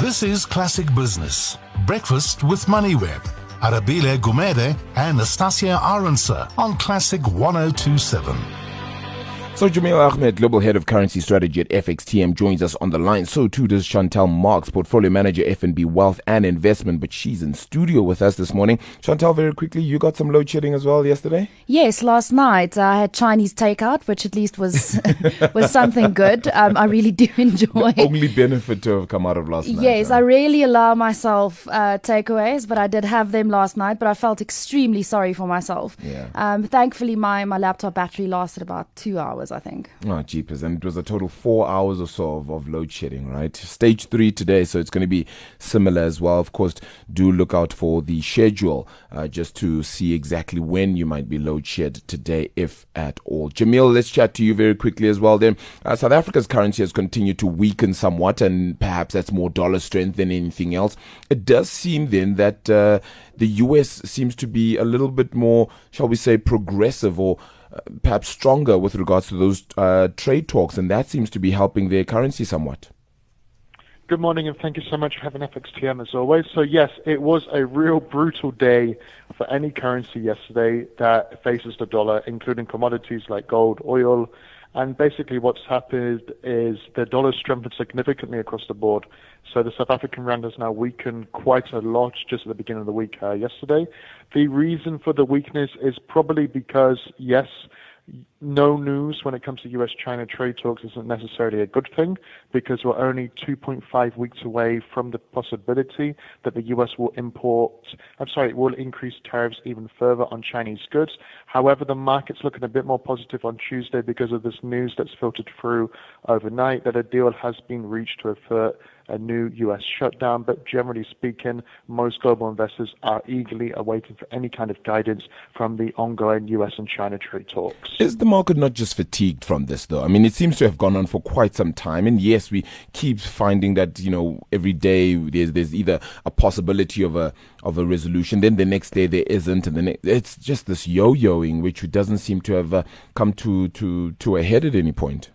This is Classic Business. Breakfast with MoneyWeb. Arabile Gumede and Nastassia Arendse on Classic 1027. So Jameel Ahmad, Global Head of Currency Strategy at FXTM, joins us on the line. So too does Chantal Marx, Portfolio Manager, FNB Wealth and Investment, but she's in studio with us this morning. Chantal, very quickly, you got some load shedding as well yesterday? Yes, last night I had Chinese takeout, which at least was was something good. Um, I really do enjoy. The only benefit to have come out of last night. Yes, I rarely allow myself uh, takeaways, but I did have them last night. But I felt extremely sorry for myself. Yeah. Um, thankfully, my my laptop battery lasted about two hours. I think. Oh, jeepers. And it was a total four hours or so of, of load shedding, right? Stage three today, so it's going to be similar as well. Of course, do look out for the schedule uh, just to see exactly when you might be load shed today, if at all. Jameel, let's chat to you very quickly as well then. Uh, South Africa's currency has continued to weaken somewhat, and perhaps that's more dollar strength than anything else. It does seem then that uh, the US seems to be a little bit more, shall we say, progressive or perhaps stronger with regards to those uh, trade talks, and that seems to be helping their currency somewhat. Good morning, and thank you so much for having FXTM as always. So yes, it was a real brutal day for any currency yesterday that faces the dollar, including commodities like gold, oil, and basically what's happened is the dollar strengthened significantly across the board. So the South African rand has now weakened quite a lot just at the beginning of the week uh, yesterday. The reason for the weakness is probably because, yes, no news when it comes to US China trade talks isn't necessarily a good thing because we're only 2.5 weeks away from the possibility that the US will import, I'm sorry, will increase tariffs even further on Chinese goods. However, the market's looking a bit more positive on Tuesday because of this news that's filtered through overnight that a deal has been reached to avert a new U.S. shutdown. But generally speaking, most global investors are eagerly awaiting for any kind of guidance from the ongoing U.S. and China trade talks. Is the market not just fatigued from this, though? I mean, it seems to have gone on for quite some time. And yes, we keep finding that, you know, every day there's, there's either a possibility of a, of a resolution, then the next day there isn't. And then it, it's just this yo-yoing, which doesn't seem to have uh, come to, to, to a head at any point.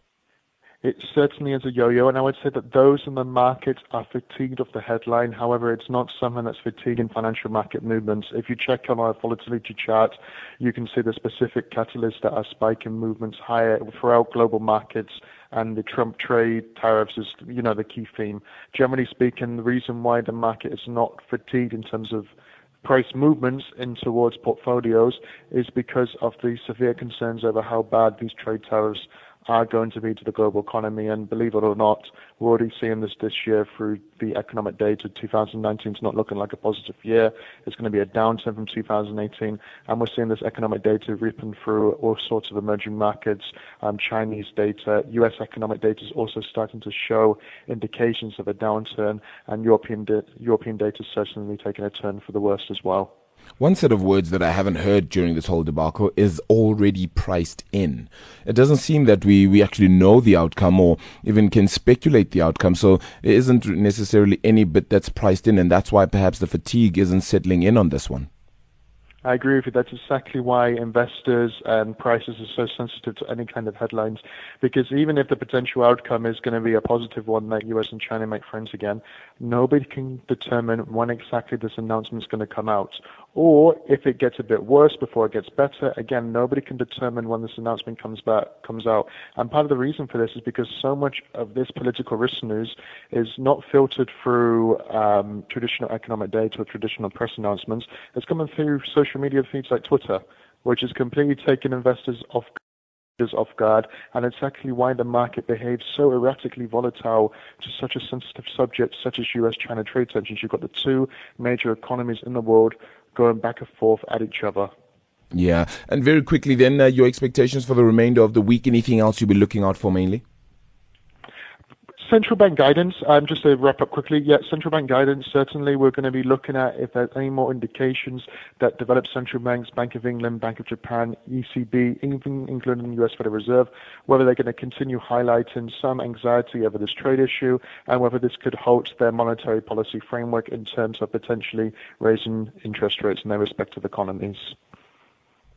It certainly is a yo-yo, and I would say that those in the market are fatigued of the headline. However, it's not something that's fatiguing financial market movements. If you check on our volatility chart, you can see the specific catalysts that are spiking movements higher throughout global markets and the Trump trade tariffs is, you know, the key theme. Generally speaking, the reason why the market is not fatigued in terms of price movements in towards portfolios is because of the severe concerns over how bad these trade tariffs are going to be to the global economy. And believe it or not, we're already seeing this this year through the economic data. 2019 is not looking like a positive year. It's going to be a downturn from 2018. And we're seeing this economic data ripping through all sorts of emerging markets, um, Chinese data. US economic data is also starting to show indications of a downturn. And European, da- European data is certainly taking a turn for the worst as well. One set of words that I haven't heard during this whole debacle is already priced in. It doesn't seem that we, we actually know the outcome or even can speculate the outcome. So there isn't necessarily any bit that's priced in. And that's why perhaps the fatigue isn't settling in on this one. I agree with you. That's exactly why investors and prices are so sensitive to any kind of headlines. Because even if the potential outcome is going to be a positive one that US and China make friends again, nobody can determine when exactly this announcement is going to come out. Or if it gets a bit worse before it gets better, again, nobody can determine when this announcement comes back comes out. And part of the reason for this is because so much of this political risk news is not filtered through um, traditional economic data or traditional press announcements. It's coming through social media feeds like Twitter, which is completely taking investors off off guard, and it's actually why the market behaves so erratically volatile to such a sensitive subject such as US-China trade tensions. You've got the two major economies in the world going back and forth at each other. Yeah, and very quickly then, uh, your expectations for the remainder of the week. Anything else you'll be looking out for mainly? Central bank guidance, um, just to wrap up quickly, yeah, central bank guidance, certainly we're going to be looking at if there's any more indications that developed central banks, Bank of England, Bank of Japan, ECB, even including the US Federal Reserve, whether they're going to continue highlighting some anxiety over this trade issue and whether this could halt their monetary policy framework in terms of potentially raising interest rates in their respective economies.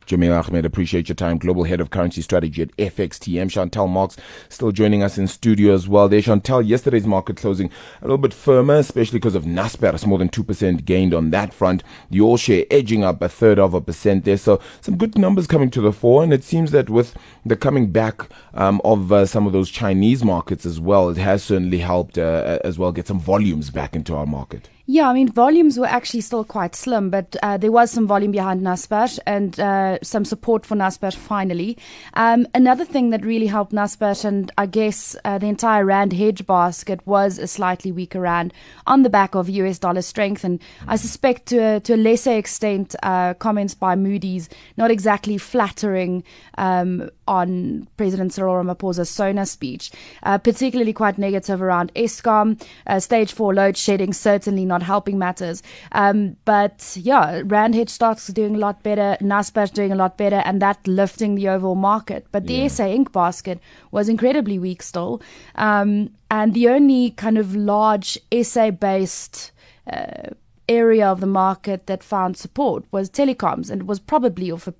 Jameel Ahmad, appreciate your time. Global Head of Currency Strategy at FXTM. Chantal Marx still joining us in studio as well. There, Chantal, yesterday's market closing a little bit firmer, especially because of Naspers, more than 2% gained on that front. The all share edging up a third of a percent there. So some good numbers coming to the fore. And it seems that with the coming back um, of uh, some of those Chinese markets as well, it has certainly helped uh, as well get some volumes back into our market. Yeah, I mean, volumes were actually still quite slim, but uh, there was some volume behind Naspers and uh, some support for Naspers finally. Um, another thing that really helped Naspers and I guess uh, the entire Rand hedge basket was a slightly weaker Rand on the back of US dollar strength. And I suspect to a, to a lesser extent, uh, comments by Moody's not exactly flattering um, on President Cyril Ramaphosa's SONA speech, uh, particularly quite negative around Eskom, uh, stage four load shedding, certainly not not helping matters. Um, but yeah, Rand hedge stocks are doing a lot better, Naspers doing a lot better, and that lifting the overall market. But the yeah. SA Inc. basket was incredibly weak still. Um, and the only kind of large SA based uh, area of the market that found support was telecoms, and it was probably of a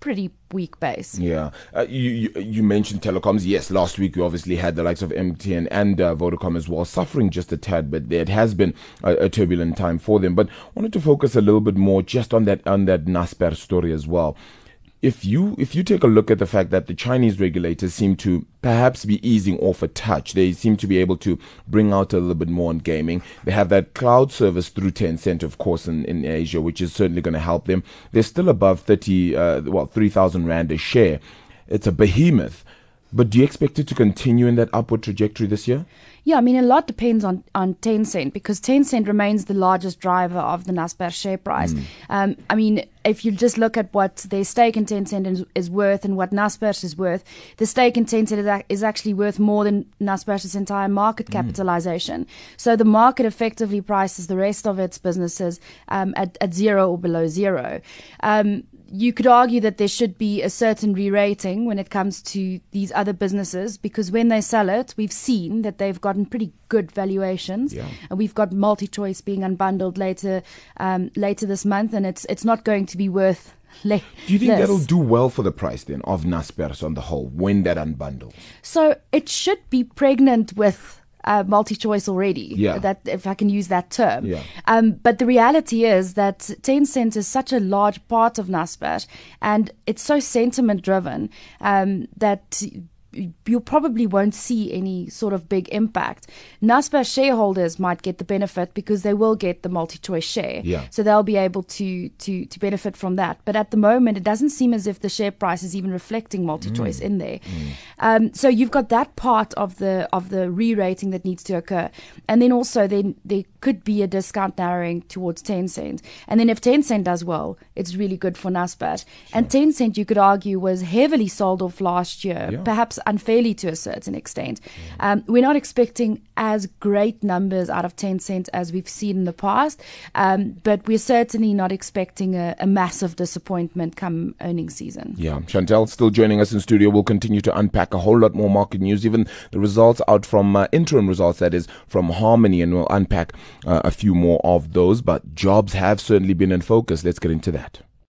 pretty weak base. Yeah, uh, you, you, you mentioned telecoms. Yes, last week we obviously had the likes of MTN and uh, Vodacom as well suffering just a tad, but it has been a, a, turbulent time for them. But wanted to focus a little bit more just on that on that Naspers story as well if you if you take a look at the fact that the Chinese regulators seem to perhaps be easing off a touch, they seem to be able to bring out a little bit more on gaming. They have that cloud service through Tencent, of course, in, in Asia, which is certainly going to help them. They're still above thirty, uh, well, three thousand rand a share. It's a behemoth. But do you expect it to continue in that upward trajectory this year? Yeah, I mean, a lot depends on, on Tencent because Tencent remains the largest driver of the Naspers share price. Mm. Um, I mean, if you just look at what their stake in Tencent is, is worth and what Naspers is worth, the stake in Tencent is, is actually worth more than Naspers' entire market mm. capitalization. Mm. So the market effectively prices the rest of its businesses um, at, at zero or below zero. Um, you could argue that there should be a certain re-rating when it comes to these other businesses because when they sell it, we've seen that they've gotten pretty good valuations, yeah. and we've got MultiChoice being unbundled later um, later this month, and it's it's not going to be worth. Le- do you think less. that'll do well for the price then of Naspers on the whole when that unbundles? So it should be pregnant with uh, MultiChoice already. Yeah. That if I can use that term. Yeah. Um, but the reality is that Tencent is such a large part of Naspers, and it's so sentiment driven um, that you probably won't see any sort of big impact. Naspers shareholders might get the benefit because they will get the MultiChoice share. Yeah. So they'll be able to, to, to benefit from that. But at the moment, it doesn't seem as if the share price is even reflecting MultiChoice mm. in there. Mm. Um, so you've got that part of the of the re-rating that needs to occur. And then also then there could be a discount narrowing towards Tencent. And then if Tencent does well, it's really good for Naspers. Sure. And Tencent, you could argue, was heavily sold off last year, yeah. perhaps unfairly to a certain extent. Um, we're not expecting as great numbers out of Tencent as we've seen in the past, um, but we're certainly not expecting a, a, massive disappointment come earnings season. Yeah, Chantal still joining us in studio. We'll continue to unpack a whole lot more market news, even the results out from uh, interim results, that is, from Harmony, and we'll unpack uh, a few more of those. But jobs have certainly been in focus. Let's get into that.